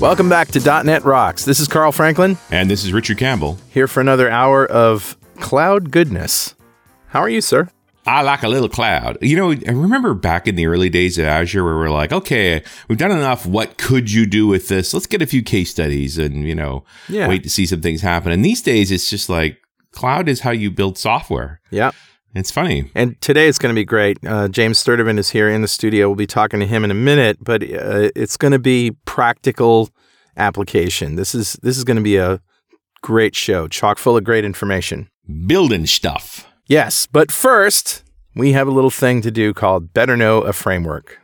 Welcome back to .NET Rocks. This is Carl Franklin And this is Richard Campbell. here for another hour of cloud goodness. How are you, sir? I like a little cloud. You know, I remember back in the early days of Azure where we're like, okay, we've done enough. What could you do with this? Let's get a few case studies and, you know, Yeah. wait to see some things happen. And these days, it's just like cloud is how you build software. Yeah. It's funny. And today it's going to be great. Uh, James Sturtevant is here in the studio. We'll be talking to him in a minute, but uh, it's going to be practical application. This is this is going to be a great show, chock full of great information. Building stuff. Yes, but first we have a little thing to do called Better Know a Framework.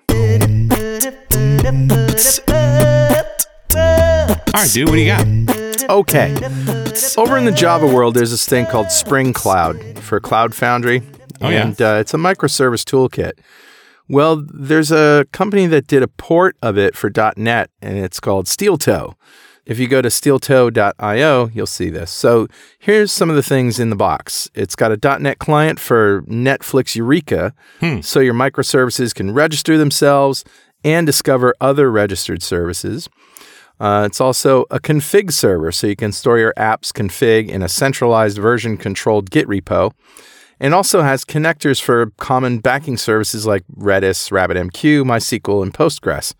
All right, dude, what do you got? Okay. Over in the Java world, there's this thing called Spring Cloud for Cloud Foundry. Oh, yeah. and uh, it's a microservice toolkit. Well, there's a company that did a port of it for .NET, and it's called Steeltoe. If you go to steeltoe.io, you'll see this. So here's some of the things in the box. It's got a .NET client for Netflix Eureka, so your microservices can register themselves and discover other registered services. Uh, it's also a config server, so you can store your app's config in a centralized version controlled Git repo. And also has connectors for common backing services like Redis, RabbitMQ, MySQL, and Postgres.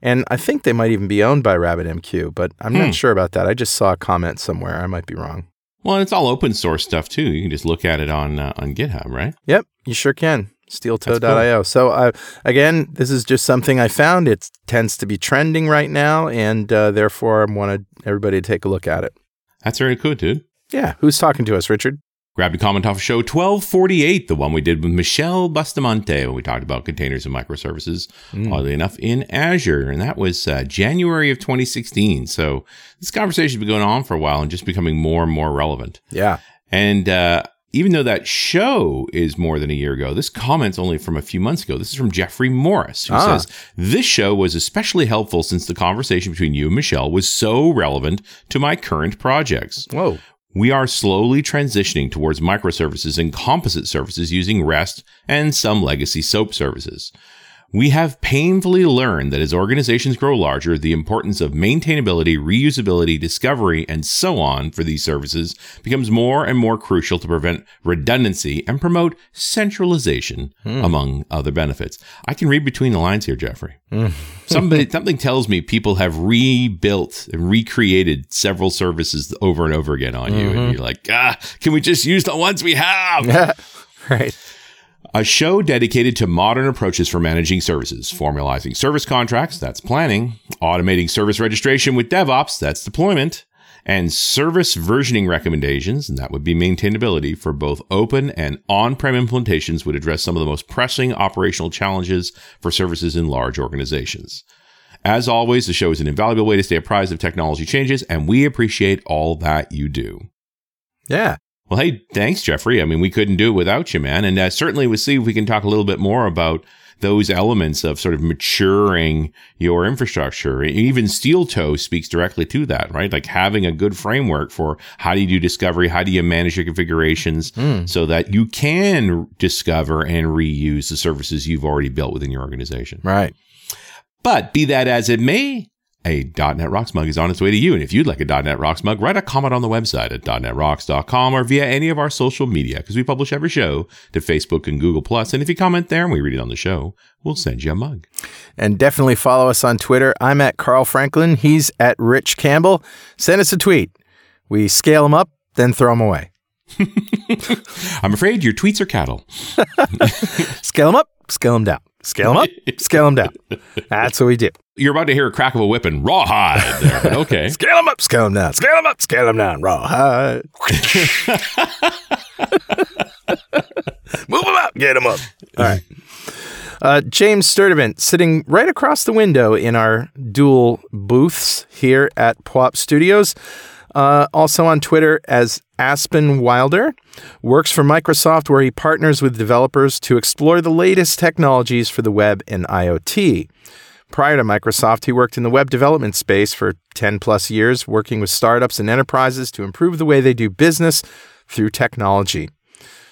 And I think they might even be owned by RabbitMQ, but I'm not sure about that. I just saw a comment somewhere. I might be wrong. Well, it's all open source stuff too. You can just look at it on uh, on GitHub, right? Yep, you sure can. Steeltoe.io. So, uh, again, this is just something I found. It tends to be trending right now, and uh, therefore I wanted everybody to take a look at it. That's very cool, dude. Yeah, who's talking to us, Richard? Grab your comment off of show 1248, the one we did with Michele Bustamante when we talked about containers and microservices, oddly enough, in Azure. And that was uh, January of 2016. So this conversation's been going on for a while and just becoming more and more relevant. Yeah. And uh, even though that show is more than a year ago, this comment's only from a few months ago. This is from Jeffrey Morris, who Ah. says, This show was especially helpful since the conversation between you and Michelle was so relevant to my current projects. Whoa. We are slowly transitioning towards microservices and composite services using REST and some legacy SOAP services. We have painfully learned that as organizations grow larger, the importance of maintainability, reusability, discovery, and so on for these services becomes more and more crucial to prevent redundancy and promote centralization, hmm. among other benefits. I can read between the lines here, Jeffrey. Hmm. Somebody, something tells me people have rebuilt and recreated several services over and over again on you. And mm-hmm. you're like, ah, can we just use the ones we have? right. A show dedicated to modern approaches for managing services, formalizing service contracts, that's planning, automating service registration with DevOps, that's deployment, and service versioning recommendations, and that would be maintainability for both open and on-prem implementations would address some of the most pressing operational challenges for services in large organizations. As always, the show is an invaluable way to stay apprised of technology changes, and we appreciate all that you do. Yeah. Well, hey, thanks, Jeffrey. I mean, we couldn't do it without you, man. And uh, certainly we'll see if we can talk a little bit more about those elements of sort of maturing your infrastructure. Even Steeltoe speaks directly to that, right? Like having a good framework for how do you do discovery? How do you manage your configurations so that you can discover and reuse the services you've already built within your organization? Right. But be that as it may, a .NET Rocks mug is on its way to you. And if you'd like a .NET Rocks mug, write a comment on the website at .NETRocks.com or via any of our social media because we publish every show to Facebook and Google Plus. And if you comment there and we read it on the show, we'll send you a mug. And definitely follow us on Twitter. I'm at Carl Franklin. He's at Rich Campbell. Send us a tweet. We scale them up, then throw them away. I'm afraid your tweets are cattle. Scale them up, scale them down. Scale them up, scale them down. That's what we do. You're about to hear a crack of a whip and rawhide there, but okay. Scale them up, scale them down. Scale them up, scale them down. Rawhide. Move them up, get them up. All right. Uh, James Sturtevant sitting right across the window in our dual booths here at PWOP Studios. Uh, also on Twitter as Aspen Wilder, works for Microsoft where he partners with developers to explore the latest technologies for the web and IoT. Prior to Microsoft, he worked in the web development space for 10 plus years, working with startups and enterprises to improve the way they do business through technology.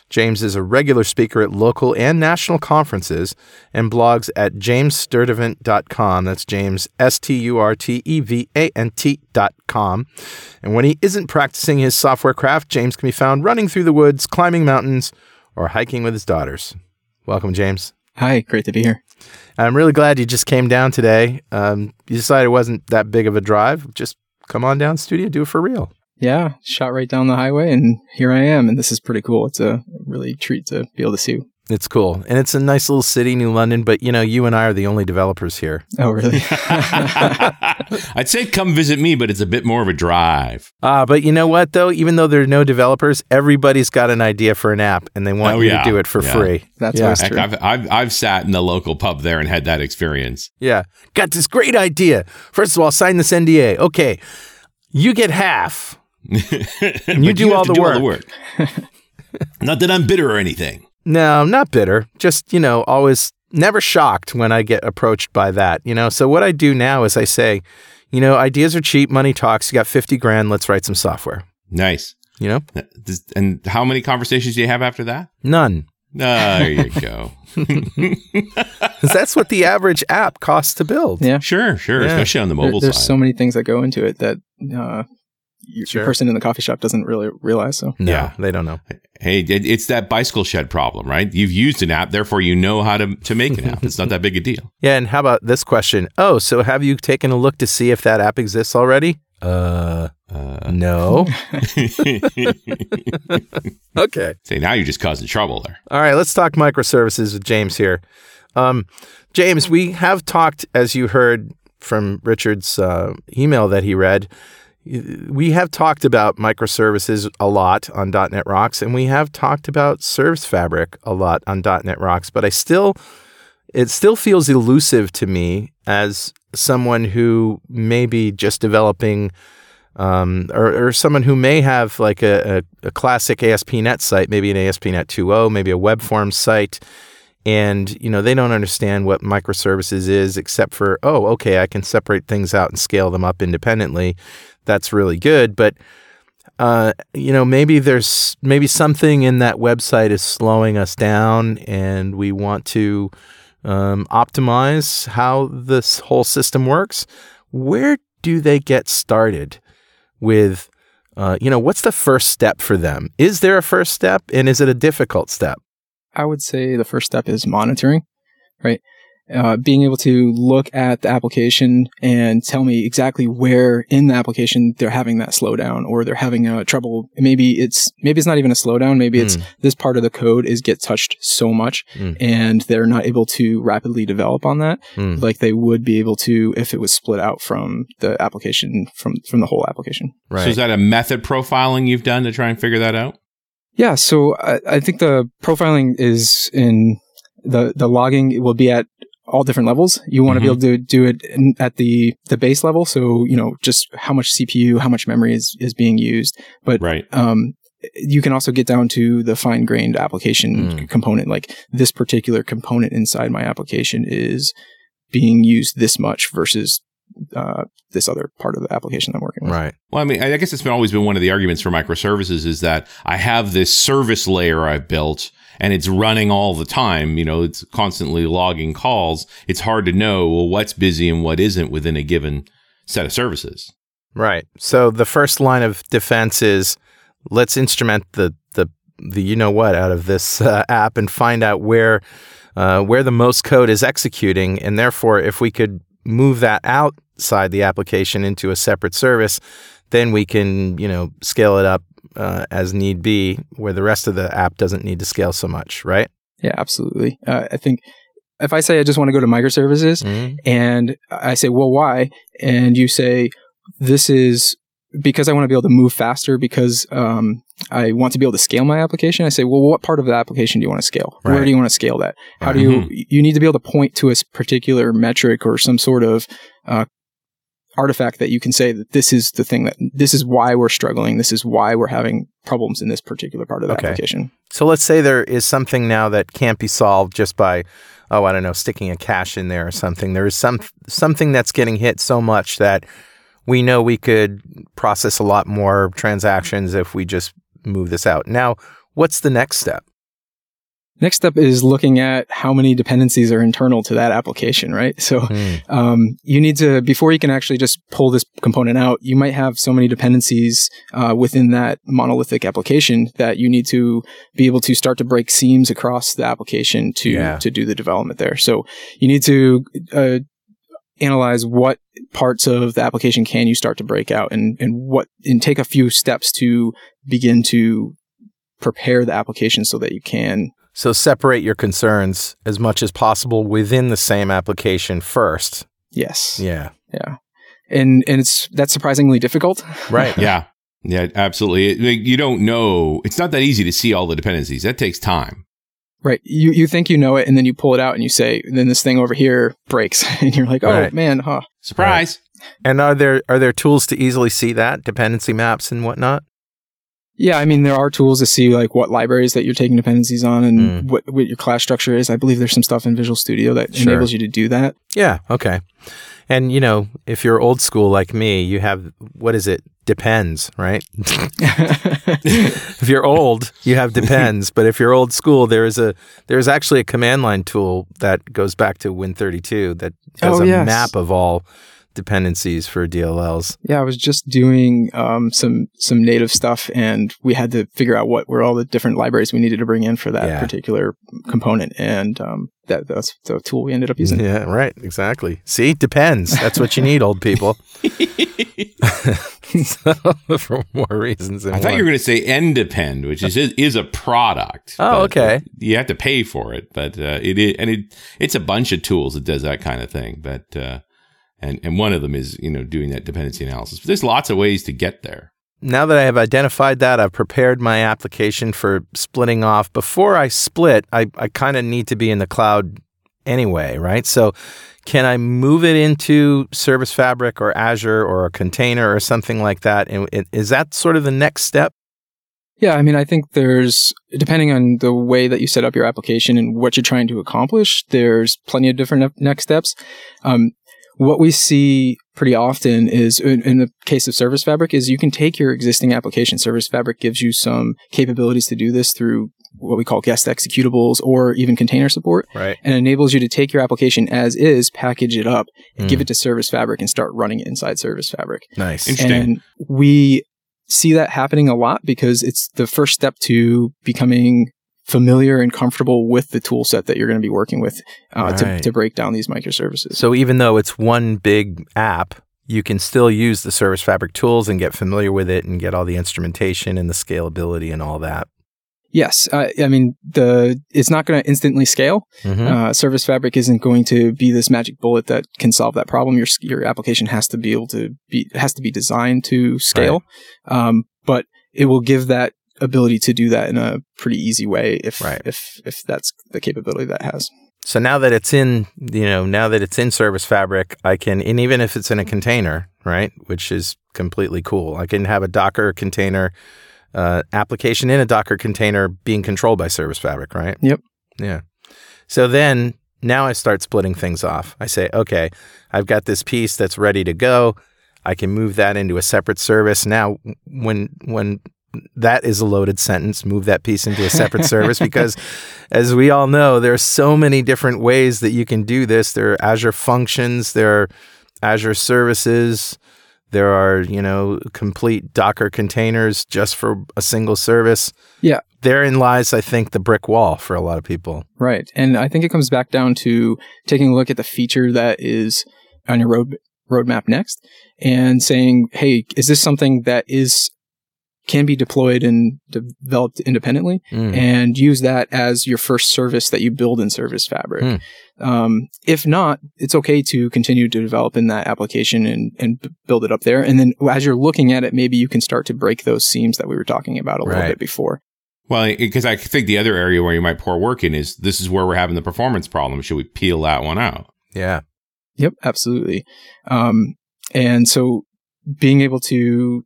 James is a regular speaker at local and national conferences and blogs at jamessturtevant.com. That's James, S T U R T E V A N T.com. And when he isn't practicing his software craft, James can be found running through the woods, climbing mountains, or hiking with his daughters. Welcome, James. Hi, great to be here. I'm really glad you just came down today. Um, you decided it wasn't that big of a drive. Just come on down studio, do it for real. Yeah, shot right down the highway, and here I am. And this is pretty cool. It's a really treat to be able to see you. It's cool. And it's a nice little city, New London, but you know, you and I are the only developers here. Oh, really? I'd say come visit me, but it's a bit more of a drive. Ah, but you know what though? Even though there are no developers, everybody's got an idea for an app and they want Oh, you yeah. to do it for Yeah. free. That's yeah. Heck, true. I've, I've, I've sat in the local pub there and had that experience. Yeah. Got this great idea. First of all, sign this NDA. Okay. You get half. And you do have all the do all the work. Not that I'm bitter or anything. No, not bitter. Just, you know, always never shocked when I get approached by that, you know? So what I do now is I say, you know, ideas are cheap, money talks. You got 50 grand, let's write some software. Nice. You know? And how many conversations do you have after that? None. There you go. 'Cause that's what the average app costs to build. yeah. Sure, sure. Yeah. Especially on the There- mobile there's side. There's so many things that go into it that uh, your, Sure. your person in the coffee shop doesn't really realize. So No, Yeah. they don't know. hey, it, it's that bicycle shed problem, right? You've used an app, therefore you know how to, to make an app. It's not that big a deal. Yeah, and how about this question? Oh, so have you taken a look to see if that app exists already? Uh, Uh, no. okay. say now you're just causing trouble there. All right, let's talk microservices with James here. Um, James, we have talked, as you heard from Richard's uh, email that he read, we have talked about microservices a lot on .NET Rocks, and we have talked about Service Fabric a lot on .NET Rocks. But I still, it still feels elusive to me as someone who may be just developing um, or, or someone who may have like a, a, a classic ASP.NET site, maybe an ASP.NET 2.0, maybe a web form site, and you know they don't understand what microservices is, except for oh, okay, I can separate things out and scale them up independently. That's really good, but uh, you know maybe there's maybe something in that website is slowing us down, and we want to um, optimize how this whole system works. Where do they get started? with uh, you know what's the first step for them is there a first step and is it a difficult step I would say the first step is monitoring, right? Uh, being able to look at the application and tell me exactly where in the application they're having that slowdown or they're having uh, trouble. Maybe it's maybe it's not even a slowdown. Maybe it's Mm. this part of the code is get touched so much Mm. and they're not able to rapidly develop on that Mm. like they would be able to if it was split out from the application from from the whole application. right So is that a method profiling you've done to try and figure that out? Yeah, so I, I think the profiling is in the the logging will be at all different levels. You want to be able to do it in, at the the base level, so you know just how much CPU, how much memory is is being used. But Right. um, you can also get down to the fine grained application Mm. component. Like this particular component inside my application is being used this much versus uh, this other part of the application I'm working with. right Well, I mean, I guess it's been always been one of the arguments for microservices is that I have this service layer I've built and it's running all the time. You know, it's constantly logging calls. It's hard to know well, what's busy and what isn't within a given set of services. right so the first line of defense is let's instrument the the the you know what out of this uh, app and find out where uh, where the most code is executing and therefore if we could move that outside the application into a separate service then we can you know scale it up uh, as need be where the rest of the app doesn't need to scale so much right Yeah, absolutely. Uh, I think if I say I just want to go to microservices, Mhm. and I say, well, why? And you say, this is because I want to be able to move faster because um, I want to be able to scale my application. I say, well, what part of the application do you want to scale? Where do you want to scale that? How do you, you need to be able to point to a particular metric or some sort of uh, artifact that you can say that this is the thing that, this is why we're struggling. This is why we're having problems in this particular part of the Okay. application. So let's say there is something now that can't be solved just by, oh, I don't know, sticking a cache in there or something. There is some something that's getting hit so much that we know we could process a lot more transactions if we just move this out. Now, what's the next step? Next step is looking at how many dependencies are internal to that application, right? So, Hmm. um, you need to, before you can actually just pull this component out, you might have so many dependencies, uh, within that monolithic application that you need to be able to start to break seams across the application to, Yeah. to do the development there. So you need to, uh, analyze what parts of the application can you start to break out and, and what, and take a few steps to begin to prepare the application so that you can So separate your concerns as much as possible within the same application first. Yes. Yeah. Yeah. And and it's that's surprisingly difficult. Right. Yeah. Yeah, absolutely. It- like, you don't know. It's not that easy to see all the dependencies. That takes time. Right. You you think you know it and then you pull it out and you say then this thing over here breaks and you're like, "Oh Right. man, huh." Surprise. And are there are there tools to easily see that dependency maps and whatnot? Yeah, I mean there are tools to see like what libraries that you're taking dependencies on and Mm. what what your class structure is. I believe there's some stuff in Visual Studio that Sure. enables you to do that. Yeah. Okay. And you know, if you're old school like me, you have what is it? Depends, right? if you're old, you have depends. but if you're old school, there is a there's actually a command line tool that goes back to Win32 that does Oh, a yes. map of all dependencies for DLLs. Yeah, I was just doing um, some some native stuff, and we had to figure out what were all the different libraries we needed to bring in for that Yeah. particular component, and um, that that's the tool we ended up using. Yeah, right. Exactly. See, depends. That's what you need, old people. So, for more reasons than I thought one. you were going to say NDepend, which is is a product. Oh, but okay. You have to pay for it, but uh, it is, and it it's a bunch of tools that does that kind of thing. But uh, and and one of them is you know doing that dependency analysis. But there's lots of ways to get there. now that I have identified that, I've prepared my application for splitting off. Before I split, I, I kind of need to be in the cloud anyway, right? So can I move it into Service Fabric or Azure or a container or something like that? And it- is that sort of the next step? Yeah, I mean, I think there's, depending on the way that you set up your application and what you're trying to accomplish, there's plenty of different ne- next steps. Um, what we see pretty often is, in, in the case of Service Fabric, is you can take your existing application. Service Fabric gives you some capabilities to do this through what we call guest executables or even container support Right. and enables you to take your application as is, package it up, Mm. give it to Service Fabric and start running it inside Service Fabric. Nice. Interesting. And we see that happening a lot because it's the first step to becoming familiar and comfortable with the tool set that you're going to be working with uh, to, Right. to break down these microservices. So even though it's one big app, you can still use the Service Fabric tools and get familiar with it and get all the instrumentation and the scalability and all that. yes, uh, I mean the it's not going to instantly scale. Mhm. Uh, Service Fabric isn't going to be this magic bullet that can solve that problem. Your your application has to be able to be has to be designed to scale, um, but it will give that ability to do that in a pretty easy way if Right. if if that's the capability that has. So now that it's in, you know, now that it's in Service Fabric, I can, and even if it's in a container, right, which is completely cool, I can have a Docker container uh, application in a Docker container being controlled by Service Fabric, right? Yep. Yeah. So then now I start splitting things off. I say, okay, I've got this piece that's ready to go. I can move that into a separate service. Now, when when that is a loaded sentence, move that piece into a separate service because as we all know, there are so many different ways that you can do this. There are Azure functions, there are Azure services, there are, you know, complete Docker containers just for a single service. Yeah. Therein lies, I think, the brick wall for a lot of people. Right. And I think it comes back down to taking a look at the feature that is on your road roadmap next and saying, hey, is this something that is can be deployed and developed independently Mm. and use that as your first service that you build in Service Fabric. Hmm. Um, if not, it's okay to continue to develop in that application and, and b- build it up there. And then as you're looking at it, maybe you can start to break those seams that we were talking about a little bit before. Well, because I think the other area where you might pour work in is this is where we're having the performance problem. Should we peel that one out? Yeah. Yep, absolutely. Um, and so being able to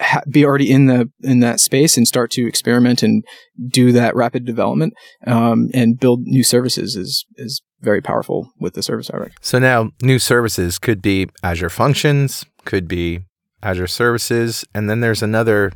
ha- be already in the in that space and start to experiment and do that rapid development um, and build new services is is very powerful with the service fabric. So now new services could be Azure Functions, could be Azure Services, and then there's another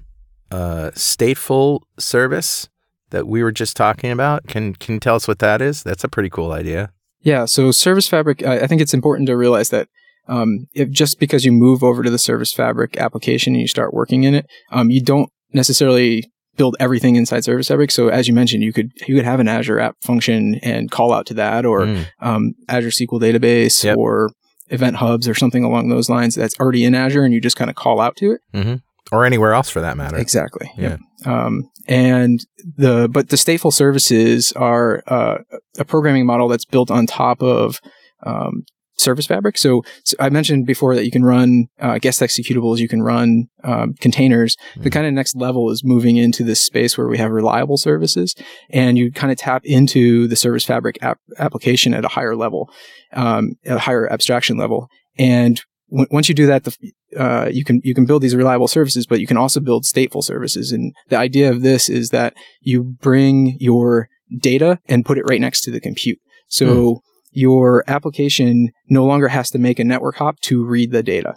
uh, stateful service that we were just talking about? Can can you tell us what that is? That's a pretty cool idea. Yeah. So Service Fabric, I I think it's important to realize that um, if just because you move over to the Service Fabric application and you start working in it, um, you don't necessarily build everything inside Service Fabric. So as you mentioned, you could you could have an Azure app function and call out to that, or Mm. um, Azure SQL database, Yep. or Event Hubs, or something along those lines that's already in Azure, and you just kind of call out to it. Or anywhere else for that matter. Exactly. Yeah. Um, and the but the stateful services are uh, a programming model that's built on top of um, Service Fabric. So, so I mentioned before that you can run uh, guest executables, you can run um, containers. The Mhm. kind of next level is moving into this space where we have reliable services, and you kind of tap into the Service Fabric app- application at a higher level, um, at a higher abstraction level, and w- once you do that, the, uh, you can you can build these reliable services, but you can also build stateful services. And the idea of this is that you bring your data and put it right next to the compute. So your application no longer has to make a network hop to read the data,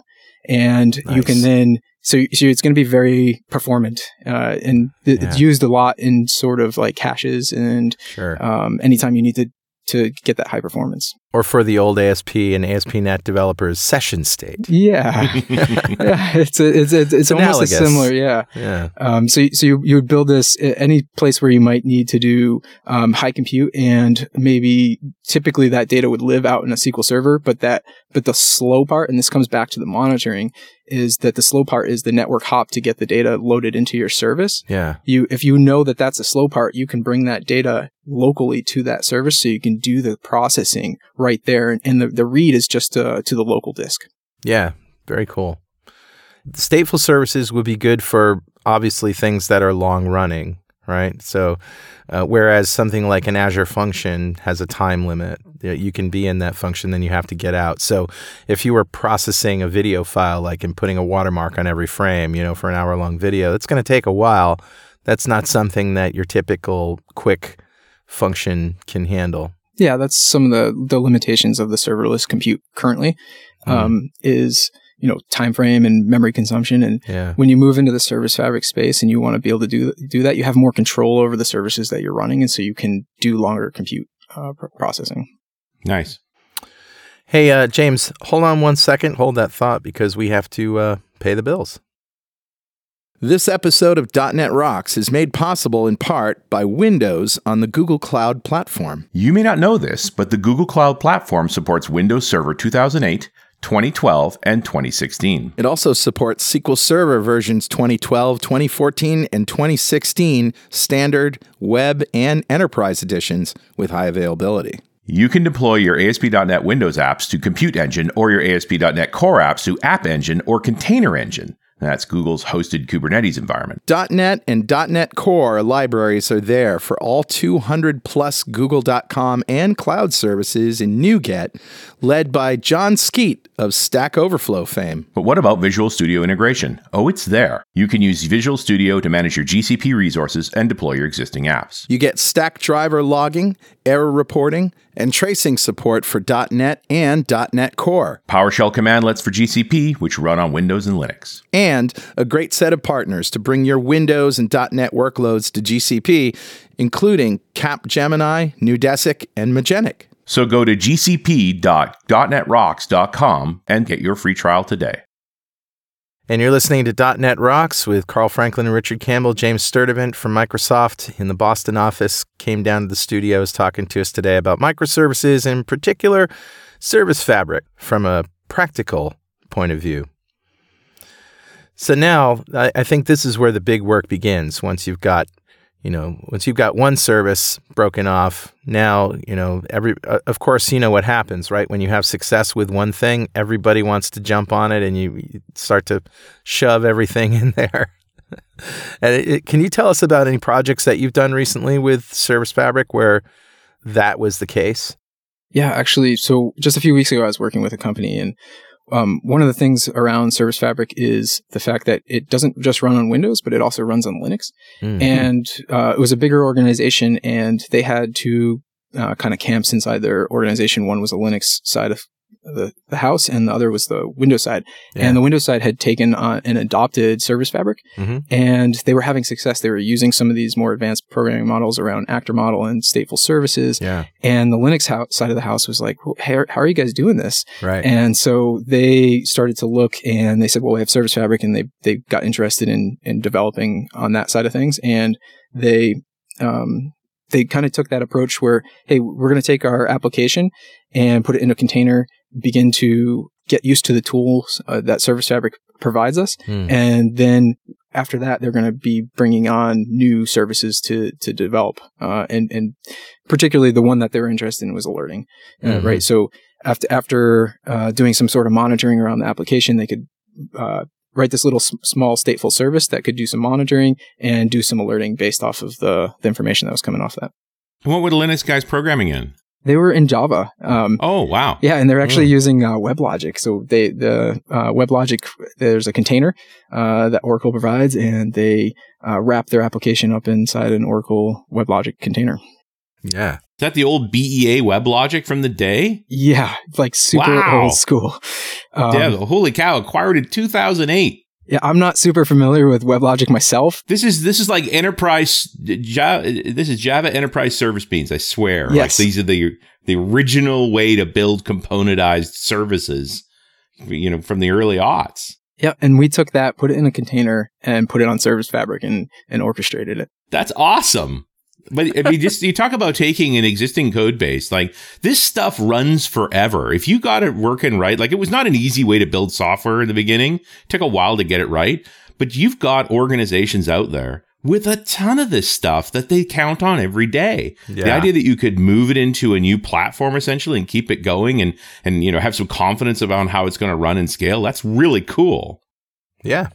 and you can then so, so it's going to be very performant, uh, and th- it's used a lot in sort of like caches and Sure. um, anytime you need to to get that high performance. Or for the old ASP and ASP.NET developers, session state. Yeah, yeah it's a, it's a, it's, It's almost analogous. similar. Yeah. Yeah. Um, so, so you, you would build this any place where you might need to do um, high compute, and maybe typically that data would live out in a SQL server. But that, but the slow part, and this comes back to the monitoring, is that the slow part is the network hop to get the data loaded into your service. Yeah. You, if you know that that's a slow part, you can bring that data locally to that service, so you can do the processing right there, and, the, the read is just uh, to the local disk. Yeah. Very cool. Stateful services would be good for obviously things that are long running, right? So, uh, whereas something like an Azure function has a time limit, you can be in that function, then you have to get out. So, if you were processing a video file, like and putting a watermark on every frame, you know, for an hour long video, that's going to take a while. That's not something that your typical quick function can handle. Yeah, that's some of the the limitations of the serverless compute currently. Um, is you know time frame and memory consumption, and Yeah. when you move into the service fabric space and you want to be able to do do that, you have more control over the services that you're running, and so you can do longer compute uh, pr- processing. Nice. Hey, uh, James, hold on one second. Hold that thought because we have to uh, pay the bills. This episode of .NET Rocks is made possible in part by Windows on the Google Cloud Platform. You may not know this, but the Google Cloud Platform supports Windows Server 2008, 2012, and 2016. It also supports SQL Server versions 2012, 2014, and 2016 standard, web, and enterprise editions with high availability. You can deploy your ASP.NET Windows apps to Compute Engine or your ASP.NET Core apps to App Engine or Container Engine. That's Google's hosted Kubernetes environment. .NET and .NET Core libraries are there for all 200 plus Google.com and cloud services in NuGet, led by Jon Skeet of Stack Overflow fame. But what about Visual Studio integration? Oh, it's there. You can use Visual Studio to manage your GCP resources and deploy your existing apps. You get Stackdriver logging, error reporting, and tracing support for .NET and .NET Core, PowerShell commandlets for GCP, which run on Windows and Linux. and a great set of partners to bring your Windows and .NET workloads to GCP, including Capgemini, Neudesic, and Magenic. So go to gcp.netrocks.com and get your free trial today. And you're listening to .NET Rocks with Carl Franklin and Richard Campbell. James Sturtevant from Microsoft in the Boston office came down to the studios talking to us today about microservices, in particular, Service Fabric from a practical point of view. So now I think this is where the big work begins. Once you've got, you know, once you've got one service broken off, now you know every. Uh, of course, you know what happens, right? When you have success with one thing, everybody wants to jump on it, and you, you start to shove everything in there. and it, it- can you tell us about any projects that you've done recently with Service Fabric where that was the case? Yeah, actually, so just a few weeks ago, I was working with a company, and um, one of the things around Service Fabric is the fact that it doesn't just run on Windows, but it also runs on Linux. Mhm. And uh, it was a bigger organization, and they had two uh, kind of camps inside their organization. One was a Linux side of the, the house and the other was the window side. Yeah. And the window side had taken on and adopted Service Fabric Mhm. and they were having success. They were using some of these more advanced programming models around actor model and stateful services. Yeah. And the Linux house, side of the house was like, well, how, how are you guys doing this? Right. And so they started to look and they said, well, we have Service Fabric and they, they got interested in, in developing on that side of things. And they, um, they kind of took that approach where, hey, we're going to take our application and put it in a container, begin to get used to the tools uh, that Service Fabric provides us. Hmm. And then after that, they're going to be bringing on new services to, to develop. Uh, and, and particularly the one that they were interested in was alerting, uh, Mhm. right? So after, after, uh, doing some sort of monitoring around the application, they could, uh, write this little s- small stateful service that could do some monitoring and do some alerting based off of the, the information that was coming off that. And what were the Linux guys programming in? They were in Java. Um, Oh, wow. Yeah, and they're actually Mm. using uh, WebLogic. So they the uh, WebLogic there's a container uh, that Oracle provides, and they uh, wrap their application up inside an Oracle WebLogic container. Yeah. Is that the old BEA WebLogic from the day? Yeah, like super Wow. old school. Um, yeah, holy cow! Acquired in 2008. yeah, I'm not super familiar with WebLogic myself. This is this is like enterprise Java. This is Java Enterprise Service Beans. I swear. Yes. Like these are the the original way to build componentized services. You know, from the early aughts. Yeah, and we took that, put it in a container, and put it on Service Fabric and and orchestrated it. That's awesome. But I mean, just you talk about taking an existing code base, like this stuff runs forever. If you got it working right, like it was not an easy way to build software in the beginning. It took a while to get it right, but you've got organizations out there with a ton of this stuff that they count on every day. The idea that you could move it into a new platform essentially and keep it going and and you know have some confidence about how it's going to run and scale, that's really cool. Yeah.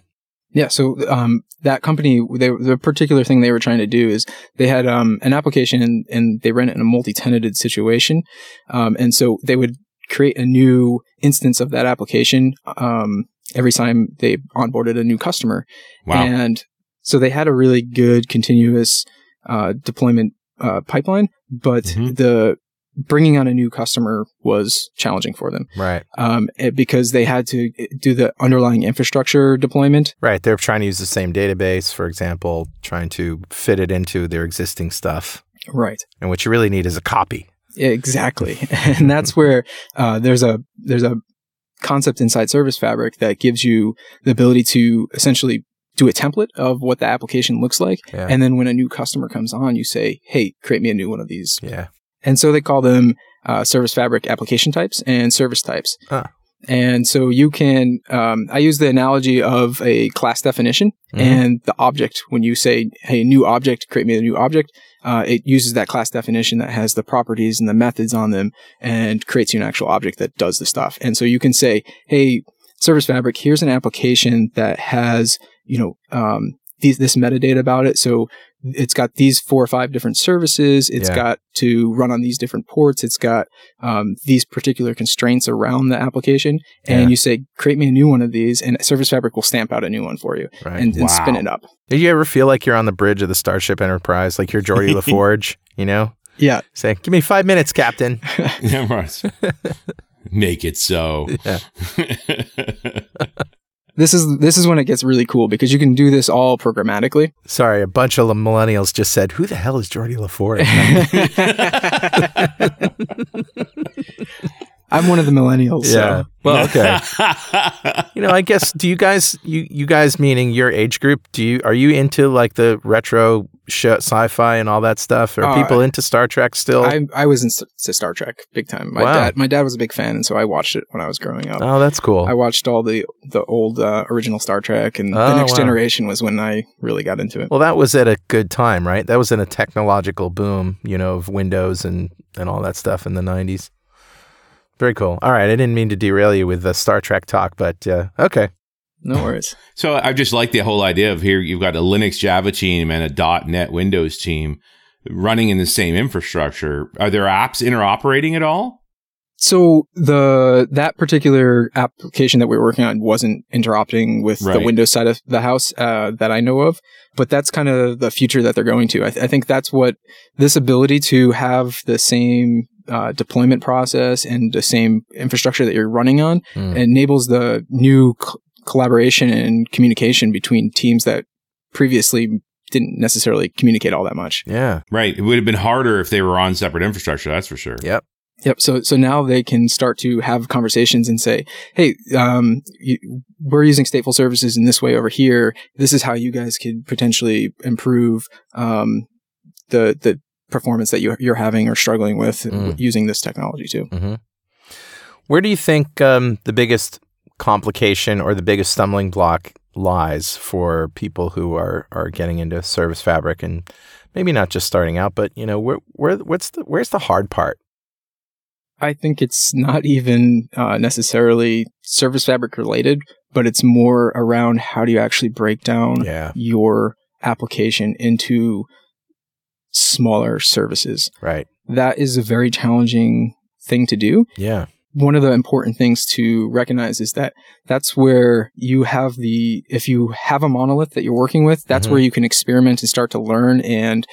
Yeah, so um, that company, they, the particular thing they were trying to do is they had um, an application and, and they ran it in a multi-tenanted situation, um, and so they would create a new instance of that application um, every time they onboarded a new customer, Wow. and so they had a really good continuous uh, deployment uh, pipeline, but Mhm. the bringing on a new customer was challenging for them Right. um, it- because they had to do the underlying infrastructure deployment Right. They're trying to use the same database, for example, trying to fit it into their existing stuff. Right. And what you really need is a copy. Exactly. and that's where uh, there's a there's a concept inside Service Fabric that gives you the ability to essentially do a template of what the application looks like. Yeah. And then when a new customer comes on, you say, "Hey, create me a new one of these." yeah. And so they call them uh, Service Fabric application types and service types. Ah. And so you can, um, I use the analogy of a class definition Mhm. and the object. When you say, hey, new object, create me a new object, uh, it uses that class definition that has the properties and the methods on them and creates you an actual object that does the stuff. And so you can say, hey, Service Fabric, here's an application that has, you know, um, these, this metadata about it. So it's got these four or five different services. It's Yeah. got to run on these different ports. It's got um, these particular constraints around the application. And Yeah. you say, create me a new one of these, and Service Fabric will stamp out a new one for you Right. and, and spin it up. Did you ever feel like you're on the bridge of the Starship Enterprise, like you're Geordie LaForge, you know? Yeah. Say, give me five minutes, Captain. Yeah, right. Make it so. Yeah. This is this is when it gets really cool because you can do this all programmatically. Sorry, a bunch of millennials just said, who the hell is Geordi La Forge? I'm one of the millennials. yeah. So. Well, okay. you know, I guess do you guys you you guys meaning your age group, do you are you into like the retro sh- sci-fi and all that stuff? Are Uh, people into Star Trek still? I I was into Star Trek big time. My Wow. dad my dad was a big fan, and so I watched it when I was growing up. oh, that's cool. I watched all the the old uh, original Star Trek, and Oh, the Next wow. Generation was when I really got into it. well, that was at a good time, right? That was in a technological boom, you know, of Windows and and all that stuff in the 90s. Very cool. All right, I didn't mean to derail you with the Star Trek talk, but uh, okay. No worries. So I just like the whole idea of here you've got a Linux Java team and a .NET Windows team running in the same infrastructure. Are there apps interoperating at all? So the that particular application that we were working on wasn't interoperating with Right. the Windows side of the house uh, that I know of, but that's kind of the future that they're going to. I, th- I think that's what this ability to have the same uh, deployment process and the same infrastructure that you're running on. Mm. Enables the new c- collaboration and communication between teams that previously didn't necessarily communicate all that much. Yeah. Right. It would have been harder if they were on separate infrastructure. That's for sure. Yep. Yep. So so now they can start to have conversations and say, "Hey, um, you, we're using stateful services in this way over here. This is how you guys could potentially improve um, the the performance that you, you're having or struggling with Mm. using this technology too." hmm Where do you think um, the biggest complication or the biggest stumbling block lies for people who are are getting into service fabric and maybe not just starting out, but you know, where where what's the where's the hard part? I think it's not even uh, necessarily service fabric related, but it's more around how do you actually break down Yeah. your application into smaller services. Right. That is a very challenging thing to do. Yeah. One of the important things to recognize is that that's where you have the, if you have a monolith that you're working with, that's Mhm. where you can experiment and start to learn and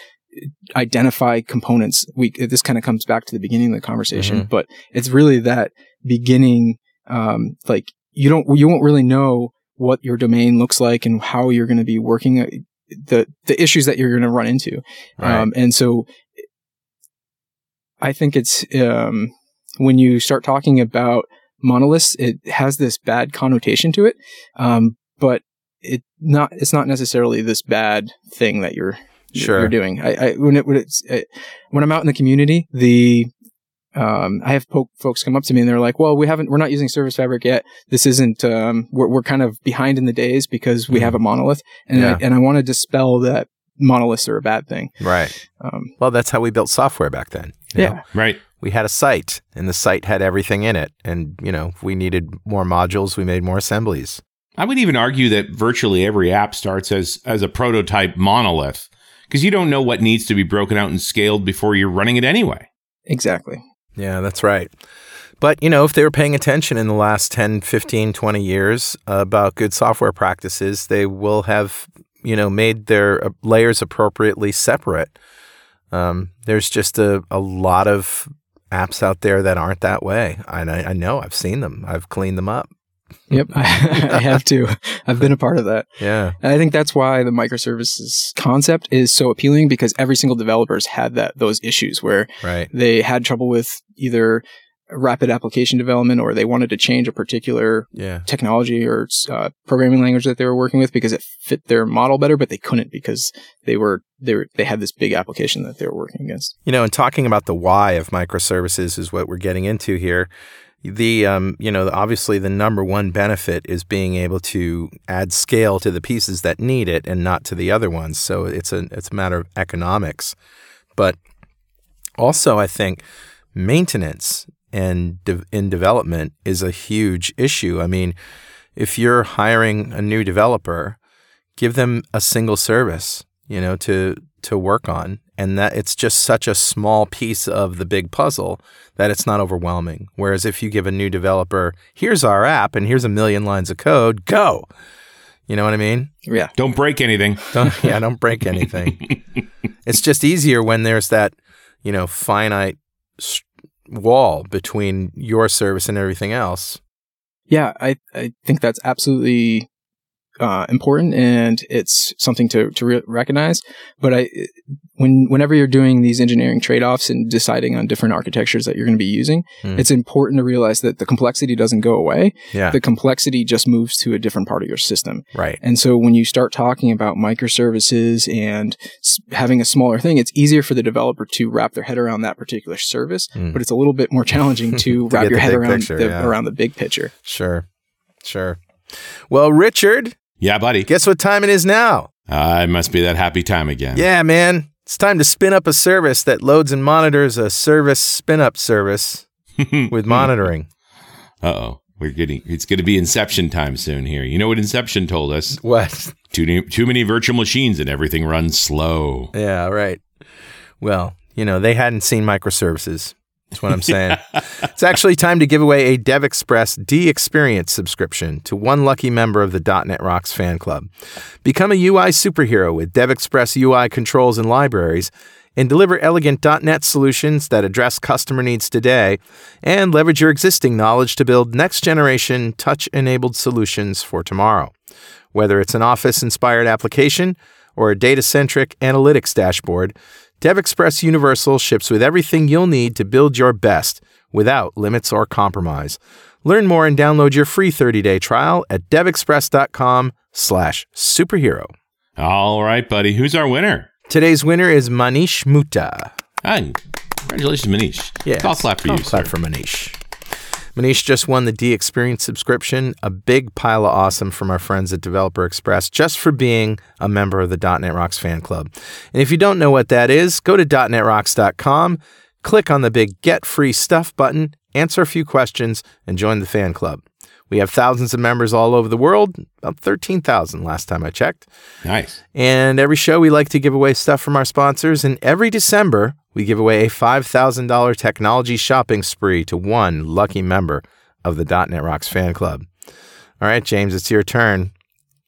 identify components. We, this kind of comes back to the beginning of the conversation, Mhm. but it's really that beginning, um, like you don't, you won't really know what your domain looks like and how you're going to be working uh, the, the issues that you're going to run into. Right. Um, and so I think it's um, when you start talking about monoliths, it has this bad connotation to it, um, but it not it's not necessarily this bad thing that you're Sure. you're doing. I, I when it when it's uh when I'm out in the community, the um, I have po- folks come up to me and they're like, "Well, we haven't, we're not using Service Fabric yet. This isn't, um, we're, we're kind of behind in the days because we have a monolith, and Yeah. I, and I want to dispel that monoliths are a bad thing." Right. Um, Well, that's how we built software back then. you know? yeah, Right. We had a site and the site had everything in it. And, you know, if we needed more modules, we made more assemblies. I would even argue that virtually every app starts as as a prototype monolith because you don't know what needs to be broken out and scaled before you're running it anyway. exactly. Yeah, that's right. But, you know, if they were paying attention in the last 10, 15, 20 years about good software practices, they will have, you know, made their uh, layers appropriately separate. Um, there's just a, a lot of apps out there that aren't that way. And I, I know I've seen them, I've cleaned them up. Yep, I, I have to. I've been a part of that. Yeah. And I think that's why the microservices concept is so appealing because every single developer's had that those issues where Right. they had trouble with either rapid application development or they wanted to change a particular Yeah. technology or uh, programming language that they were working with because it fit their model better, but they couldn't because they were they were they had this big application that they were working against. You know, and talking about the why of microservices is what we're getting into here. The um, you know, obviously the number one benefit is being able to add scale to the pieces that need it and not to the other ones. So it's a it's a matter of economics. But also I think maintenance and de- in development is a huge issue. I mean, if you're hiring a new developer, give them a single service, you know, to to work on, and that it's just such a small piece of the big puzzle that it's not overwhelming. Whereas if you give a new developer, here's our app and here's a million lines of code, go. You know what I mean? Yeah, Don't break anything. Don't yeah, don't break anything. it's just easier when there's that, you know, finite s- wall between your service and everything else. yeah, I I think that's absolutely uh, important and it's something to to re- recognize. But I when whenever you're doing these engineering trade offs and deciding on different architectures that you're going to be using, Hmm. it's important to realize that the complexity doesn't go away. Yeah. The complexity just moves to a different part of your system. right. And so when you start talking about microservices and s- having a smaller thing, it's easier for the developer to wrap their head around that particular service, Mm. but it's a little bit more challenging to, To wrap your head around picture, the, yeah. around the big picture. Sure. Sure. Well, Richard, Yeah, buddy. guess what time it is now? Uh, it must be that happy time again. Yeah, man. It's time to spin up a service that loads and monitors a service spin up service with monitoring. Uh oh. We're getting it's going to be inception time soon here. You know what inception told us? What? Too, too many virtual machines and everything runs slow. Yeah, right. Well, you know, they hadn't seen microservices. That's what I'm saying. it's actually time to give away a DevExpress DXperience subscription to one lucky member of the .NET Rocks fan club. Become a UI superhero with DevExpress UI controls and libraries and deliver elegant .NET solutions that address customer needs today and leverage your existing knowledge to build next-generation touch-enabled solutions for tomorrow. Whether it's an Office-inspired application or a data-centric analytics dashboard, DevExpress Universal ships with everything you'll need to build your best without limits or compromise. Learn more and download your free 30-day trial at devexpress.com slash superhero. All right, buddy. Who's our winner? Today's winner is Manish Mutta. Hi. Congratulations, Manish. Yeah. Golf clap for Golf you, clap sir. for Manish. Manish just won the DXperience subscription, a big pile of awesome from our friends at Developer Express, just for being a member of the .NET Rocks fan club. And if you don't know what that is, go to .NETRocks.com, click on the big Get Free Stuff button, answer a few questions, and join the fan club. We have thousands of members all over the world, about 13,000 last time I checked. Nice. And every show, we like to give away stuff from our sponsors. And every December, we give away a $5,000 technology shopping spree to one lucky member of the .NET Rocks fan club. All right, James, it's your turn.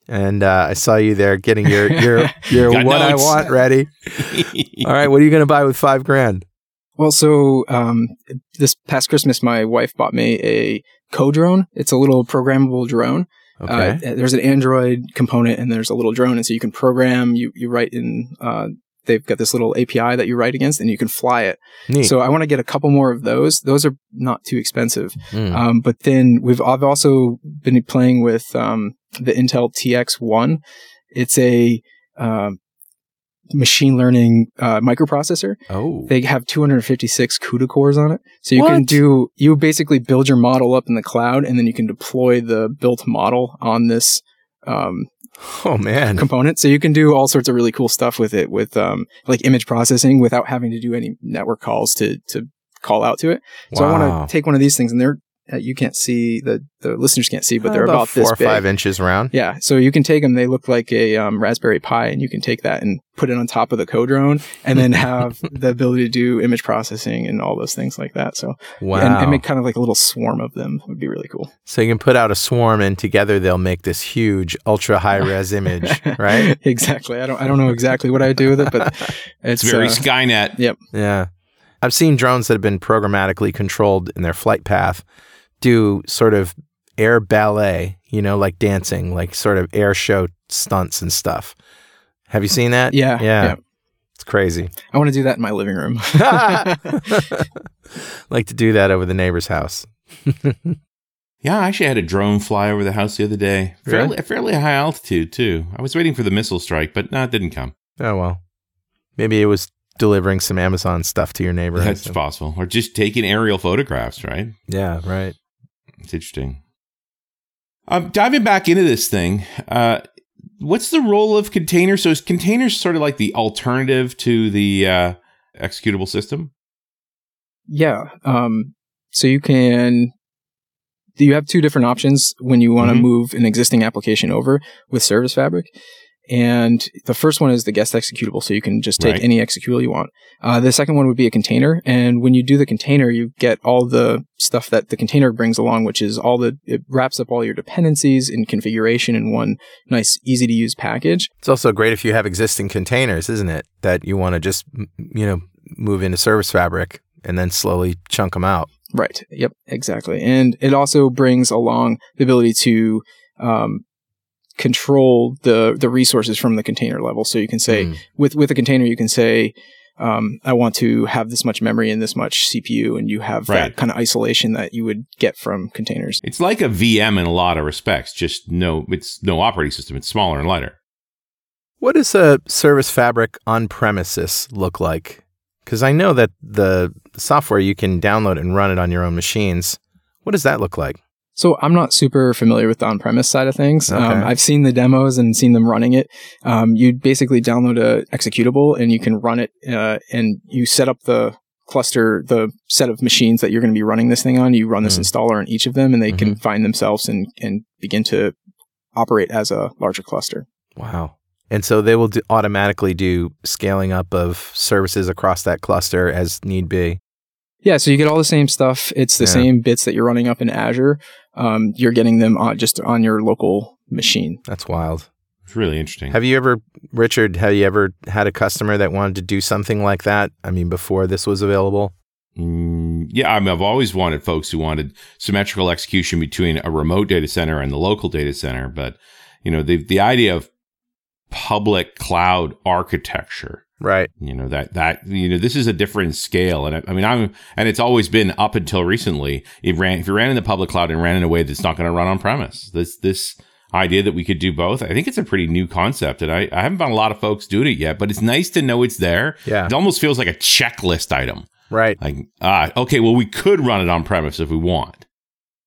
And uh, I saw you there getting your your your Got what I want ready. All right, what are you going to buy with five grand? Well, so um, this past Christmas, my wife bought me a CoDrone. It's a little programmable drone. Okay. Uh, there's an Android component and there's a little drone, and so you can program. You you write in. Uh, they've got this little API that you write against, and you can fly it. Neat. So I want to get a couple more of those. Those are not too expensive. Mm. Um, but then we've I've also been playing with um, the Intel TX1. It's a um, machine learning uh, microprocessor. oh. They have 256 CUDA cores on it, so you can do you basically build your model up in the cloud, and then you can deploy the built model on this um, oh, man. component. So you can do all sorts of really cool stuff with it, with um, like image processing, without having to do any network calls to to call out to it. So I want to take one of these things, and they're uh, you can't see the the listeners can't see, but they're about, about, four or big. five inches around. Yeah, so you can take them. They look like a um, Raspberry Pi, and you can take that and put it on top of the CoDrone, and then have the ability to do image processing and all those things like that. So Wow. and, and make kind of like a little swarm of them would be really cool. so you can put out a swarm, and together they'll make this huge ultra high res image, right? exactly. I don't I don't know exactly what I do with it, but it's, It's very uh, Skynet. Yep. Yeah. I've seen drones that have been programmatically controlled in their flight path do sort of air ballet, you know, like dancing, like sort of air show stunts and stuff. Have you seen that? yeah, Yeah. yeah. It's crazy. I want to do that in my living room. like to do that over the neighbor's house. Yeah, I actually had a drone fly over the house the other day. Really? Fairly, fairly high altitude, too. I was waiting for the missile strike, but no, it didn't come. Oh, well. Maybe it was delivering some Amazon stuff to your neighbor. That's possible. Or just taking aerial photographs, right? Yeah, right. It's interesting. Um, diving back into this thing, uh, what's the role of containers? So is containers sort of like the alternative to the uh, executable system? yeah. Um, so you can you have two different options when you want to Mhm. move an existing application over with Service Fabric. And the first one is the guest executable, so you can just take Right. any executable you want. Uh, the second one would be a container, and when you do the container, you get all the stuff that the container brings along, which is all the it wraps up all your dependencies and configuration in one nice, easy to use package. It's also great if you have existing containers, isn't it? That you want to just, you know, move into service fabric and then slowly chunk them out. Right. Yep. Exactly. And it also brings along the ability to um, control the the resources from the container level. So you can say Mm. with with a container, you can say. Um, I want to have this much memory and this much CPU, and you have Right. that kind of isolation that you would get from containers. It's like a VM in a lot of respects, just no, it's no operating system. It's smaller and lighter. What does a service fabric on premises look like? Because I know that the software you can download and run it on your own machines. What does that look like? So I'm not super familiar with the on-premise side of things. Um, I've seen the demos and seen them running it. Um, you basically download a executable and you can run it, uh, and you set up the cluster, the set of machines that you're going to be running this thing on. You run this Mm. installer on each of them, and they can find themselves and and begin to operate as a larger cluster. Wow. And so they will do, automatically do scaling up of services across that cluster as need be. Yeah, so you get all the same stuff. It's the Yeah. same bits that you're running up in Azure. Um, you're getting them on, just on your local machine. That's wild. It's really interesting. Have you ever, Richard? Have you ever had a customer that wanted to do something like that? I mean, before this was available. Mm, yeah, I mean, I've always wanted folks who wanted symmetrical execution between a remote data center and the local data center, but you know, the the idea of public cloud architecture Right. you know that that you know this is a different scale and I, I mean i'm and it's always been up until recently it ran if you ran in the public cloud and ran in a way that's not going to run on premise this this idea that we could do both i think it's a pretty new concept and i, I haven't found a lot of folks doing it yet but it's nice to know it's there Yeah. it almost feels like a checklist item Right. like ah okay well we could run it on premise if we want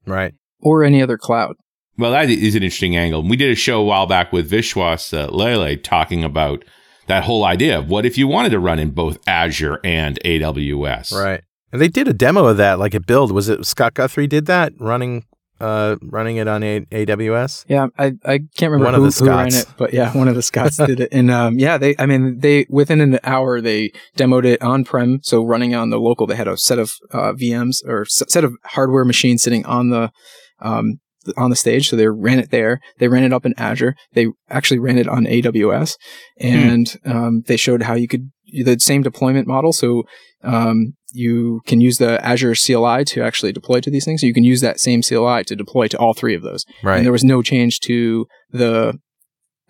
Right. or any other cloud. well that is an interesting angle we did a show a while back with vishwas uh, lele talking about that whole idea of what if you wanted to run in both azure and aws Right. And they did a demo of that, like a Build. Was it Scott Guthrie did that, running, uh, running it on a- AWS? Yeah, I, I can't remember One of who, the who ran it, but yeah, one of the Scots did it. And um, yeah, they, I mean, they within an hour they demoed it on prem, so running on the local. They had a set of uh, VMs or s- set of hardware machines sitting on the um, th- on the stage. So they ran it there. They ran it up in Azure. They actually ran it on AWS, and um, they showed how you could the same deployment model. So um, you can use the Azure CLI to actually deploy to these things. So you can use that same CLI to deploy to all three of those Right. and there was no change to the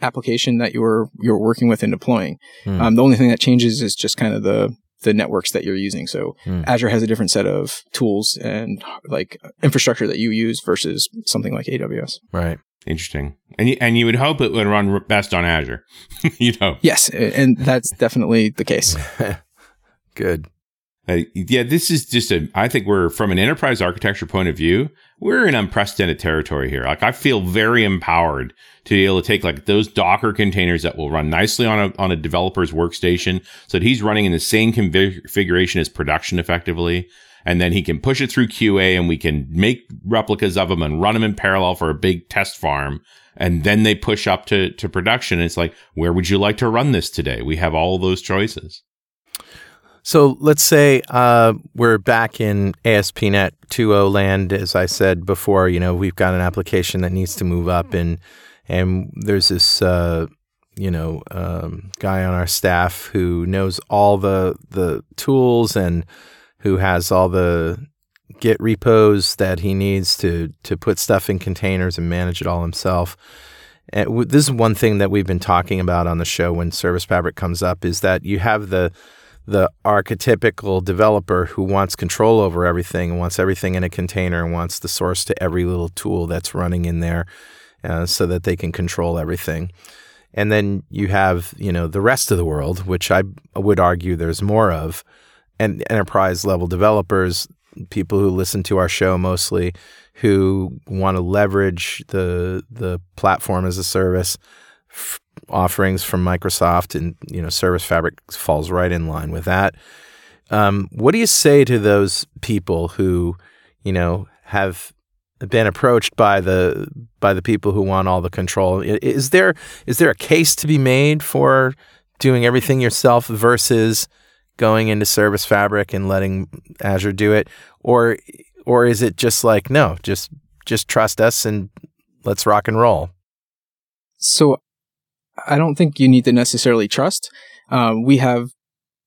application that you were you're working with and deploying. Hmm. Um, the only thing that changes is just kind of the the networks that you're using. So Hmm. Azure has a different set of tools and like infrastructure that you use versus something like AWS. Right. Interesting. And you, and you would hope it would run best on Azure. you know. Yes, and that's definitely the case. Good. Uh, yeah, this is just a. I think we're from an enterprise architecture point of view, we're in unprecedented territory here. Like I feel very empowered to be able to take like those Docker containers that will run nicely on a on a developer's workstation, so that he's running in the same configuration as production effectively, and then he can push it through QA, and we can make replicas of them and run them in parallel for a big test farm. And then they push up to, to production. It's like, where would you like to run this today? We have all those choices. So let's say uh, we're back in ASP.NET 2.0 land. As I said before, you know we've got an application that needs to move up, and and there's this uh, you know um, guy on our staff who knows all the the tools and who has all the Git repos that he needs to to put stuff in containers and manage it all himself. And this is one thing that we've been talking about on the show when Service Fabric comes up is that you have the the archetypical developer who wants control over everything and wants everything in a container and wants the source to every little tool that's running in there uh, so that they can control everything. And then you have, you know, the rest of the world, which I would argue there's more of, and enterprise level developers, people who listen to our show mostly, who want to leverage the the platform as a service f- offerings from Microsoft, and you know, Service Fabric falls right in line with that. Um, what do you say to those people who, you know, have been approached by the by the people who want all the control? Is there is there a case to be made for doing everything yourself versus going into Service Fabric and letting Azure do it, or or is it just like no, just just trust us and let's rock and roll? So I don't think you need to necessarily trust. Uh, we have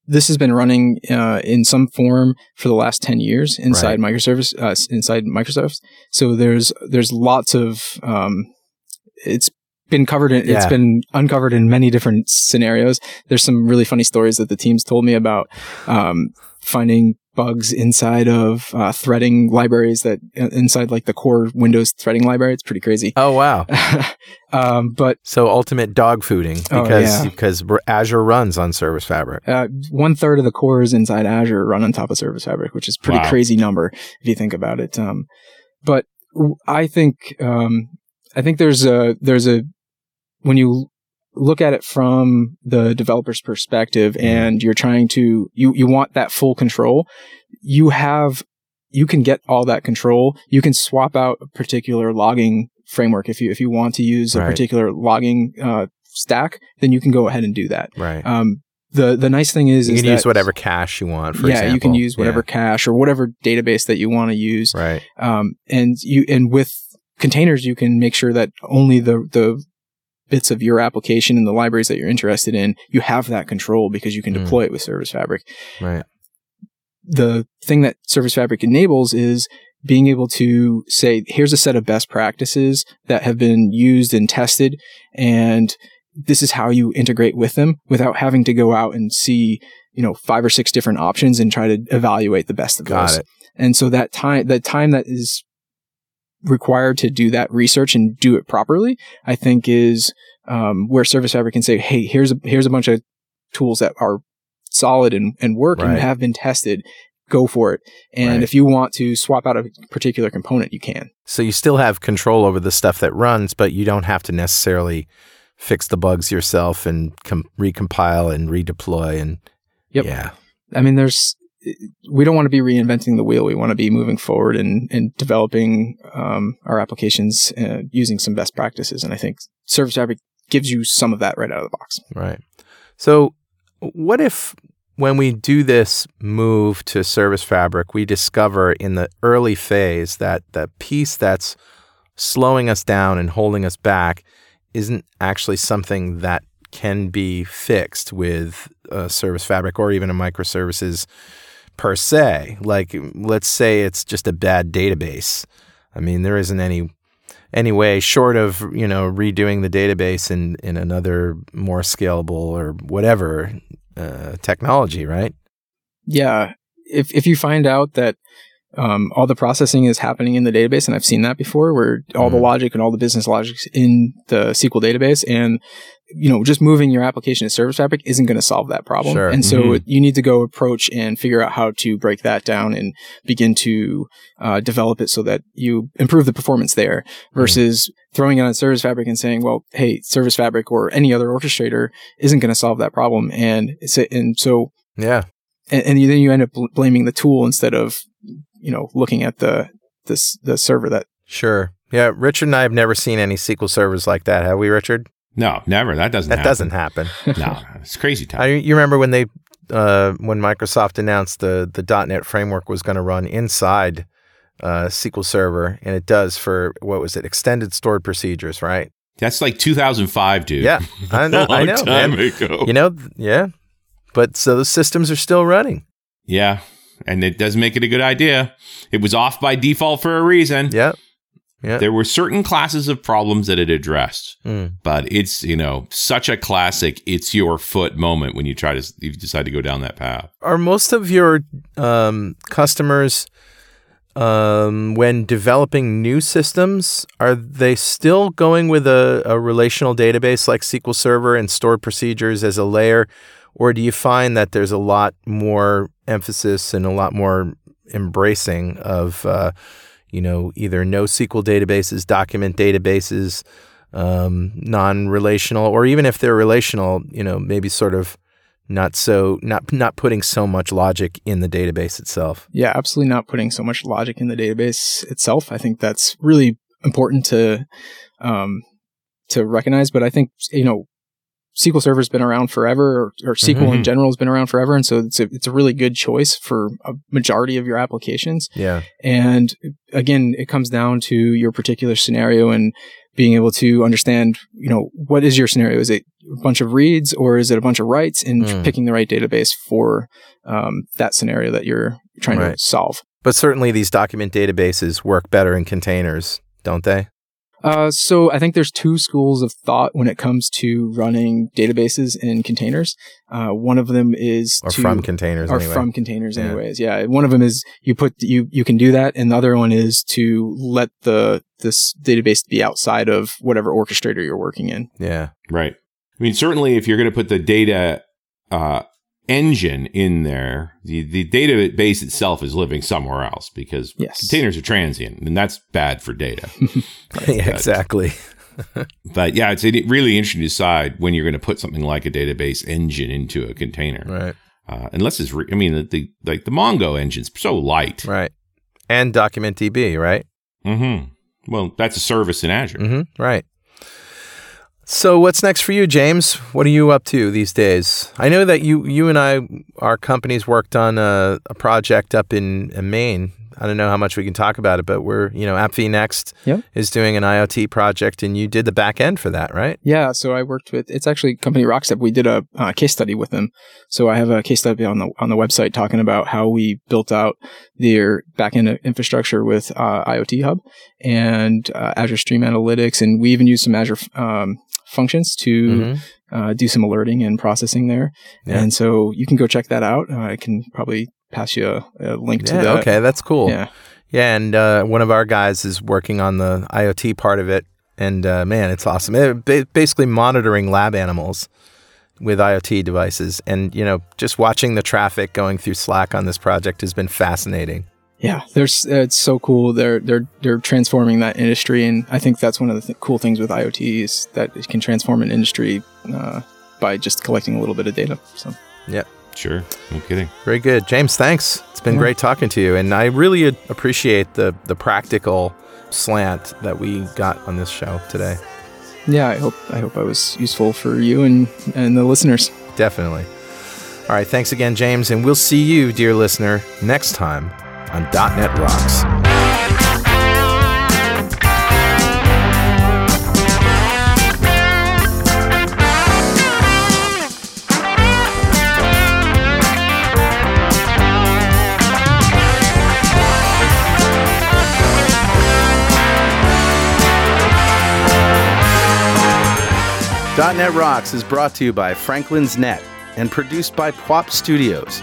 this has been running uh, in some form for the last 10 years inside microservice uh, inside microsoft so there's there's lots of um, it's been covered in, it's Yeah. been uncovered in many different scenarios there's some really funny stories that the teams told me about um, finding bugs inside of uh, threading libraries that uh, inside like the core windows threading library it's pretty crazy Oh wow! um, but So ultimate dog fooding Oh, because yeah. because Azure runs on Service Fabric. uh, one third of the cores inside Azure run on top of Service Fabric, which is a pretty Wow. crazy number if you think about it. Um, but w- I think um, I think there's a there's a when you look at it from the developer's perspective and you're trying to you you want that full control, you have you can get all that control. You can swap out a particular logging framework if you if you want to use a Right. particular logging uh, stack, then you can go ahead and do that. Right. Um, the the nice thing is, you is can use that- whatever cache you want. For yeah, example. you can use whatever Yeah. cache or whatever database that you want to use. Right. Um, and you and with containers, you can make sure that only the the bits of your application and the libraries that you're interested in, you have that control because you can Mm. deploy it with Service Fabric. Right. The thing that Service Fabric enables is being able to say, here's a set of best practices that have been used and tested, and this is how you integrate with them without having to go out and see, you know, five or six different options and try to evaluate the best of Got those. it. And so that time, that time that is required to do that research and do it properly, I think is um, where Service Fabric can say, "Hey, here's a here's a bunch of tools that are solid and, and work Right. and have been tested. Go for it. And Right. if you want to swap out a particular component, you can. So you still have control over the stuff that runs, but you don't have to necessarily fix the bugs yourself and com- recompile and redeploy and Yep. yeah. I mean, there's we don't want to be reinventing the wheel. We want to be moving forward and, and developing um, our applications uh, using some best practices. And I think Service Fabric gives you some of that right out of the box. Right. So, what if when we do this move to Service Fabric, we discover in the early phase that the piece that's slowing us down and holding us back isn't actually something that can be fixed with uh, Service Fabric or even a microservices per se? Like, let's say it's just a bad database. I mean, there isn't any any way short of you know redoing the database in in another more scalable or whatever uh, technology, right? Yeah. If if you find out that um, all the processing is happening in the database, and I've seen that before, where all the Mhm. logic and all the business logics in the SQL database, and you know, just moving your application to Service Fabric isn't going to solve that problem. Sure. And so Mhm. you need to go approach and figure out how to break that down and begin to uh, develop it so that you improve the performance there versus throwing it on Service Fabric and saying, well, hey, Service Fabric or any other orchestrator isn't going to solve that problem. And it's, and so Yeah, and, and then you end up bl- blaming the tool instead of you know looking at the this the server that sure. Yeah, Richard and I have never seen any SQL servers like that, have we, Richard? No, never. That doesn't That happen. doesn't happen. No, it's crazy time. I, you remember when they uh, when Microsoft announced the the .NET framework was going to run inside uh, SQL Server, and it does for what was it? Extended stored procedures, right? That's like 2005, dude. Yeah, I know. A long I know, time man. ago. You know, yeah. But so those systems are still running. Yeah, and it does make it a good idea. It was off by default for a reason. Yeah. Yeah. There were certain classes of problems that it addressed, Mm. but it's you know such a classic. It's your foot moment when you try to you decide to go down that path. Are most of your um, customers, um, when developing new systems, are they still going with a, a relational database like SQL Server and stored procedures as a layer? Or do you find that there's a lot more emphasis and a lot more embracing of, uh, you know, either NoSQL databases, document databases, um, non-relational, or even if they're relational, you know, maybe sort of not so not not putting so much logic in the database itself. yeah absolutely not putting so much logic in the database itself i think that's really important to um to recognize but i think you know SQL Server's been around forever, or, or SQL in Mhm. general has been around forever, and so it's a it's a really good choice for a majority of your applications. Yeah. And again, it comes down to your particular scenario and being able to understand, you know, what is your scenario? Is it a bunch of reads or is it a bunch of writes? And Mm. picking the right database for um, that scenario that you're trying Right. to solve. But certainly these document databases work better in containers, don't they? Uh, so I think there's two schools of thought when it comes to running databases in containers. Uh, one of them is Or to, from containers or anyway. from containers Yeah. anyways yeah one of them is you put you you can do that and the other one is to let the this database be outside of whatever orchestrator you're working in yeah. Right. I mean, certainly if you're going to put the data uh, engine in there, the, the database itself is living somewhere else because Yes. containers are transient and that's bad for data. yeah exactly. but yeah, it's a really interesting to decide when you're going to put something like a database engine into a container. Right. Uh, unless it's, re- I mean, the, the like the Mongo engine's so light. Right. And document DB, right? Mm-hmm. Well, that's a service in Azure. Mm-hmm. Right. So what's next for you, James? What are you up to these days? I know that you you and I, our companies worked on a, a project up in, in Maine I don't know how much we can talk about it, but we're, you know, App vNext Yep. is doing an IoT project and you did the back end for that, right? Yeah, so I worked with it's actually company Rockstep. We did a uh, case study with them. So I have a case study on the on the website talking about how we built out their backend infrastructure with uh, IoT Hub and uh, Azure Stream Analytics, and we even used some Azure um, functions to Mhm. uh, do some alerting and processing there. Yeah. And so you can go check that out. Uh, I can probably pass you a, a link to that. okay, that's cool. Yeah. Yeah, and uh, one of our guys is working on the IoT part of it, and uh, man, it's awesome. It, ba- basically, monitoring lab animals with IoT devices, and you know, just watching the traffic going through Slack on this project has been fascinating. Yeah, there's it's so cool. They're they're they're transforming that industry, and I think that's one of the th- cool things with IoT is that it can transform an industry uh, by just collecting a little bit of data. So yeah, Sure. No kidding. Very good, James. Thanks. It's been Yeah. great talking to you, and I really appreciate the the practical slant that we got on this show today. yeah, I hope I hope I was useful for you and and the listeners. Definitely. All right, thanks again, James, and we'll see you, dear listener, next time on .NET Rocks. .NET Rocks is brought to you by Franklins.Net and produced by Pwop Studios,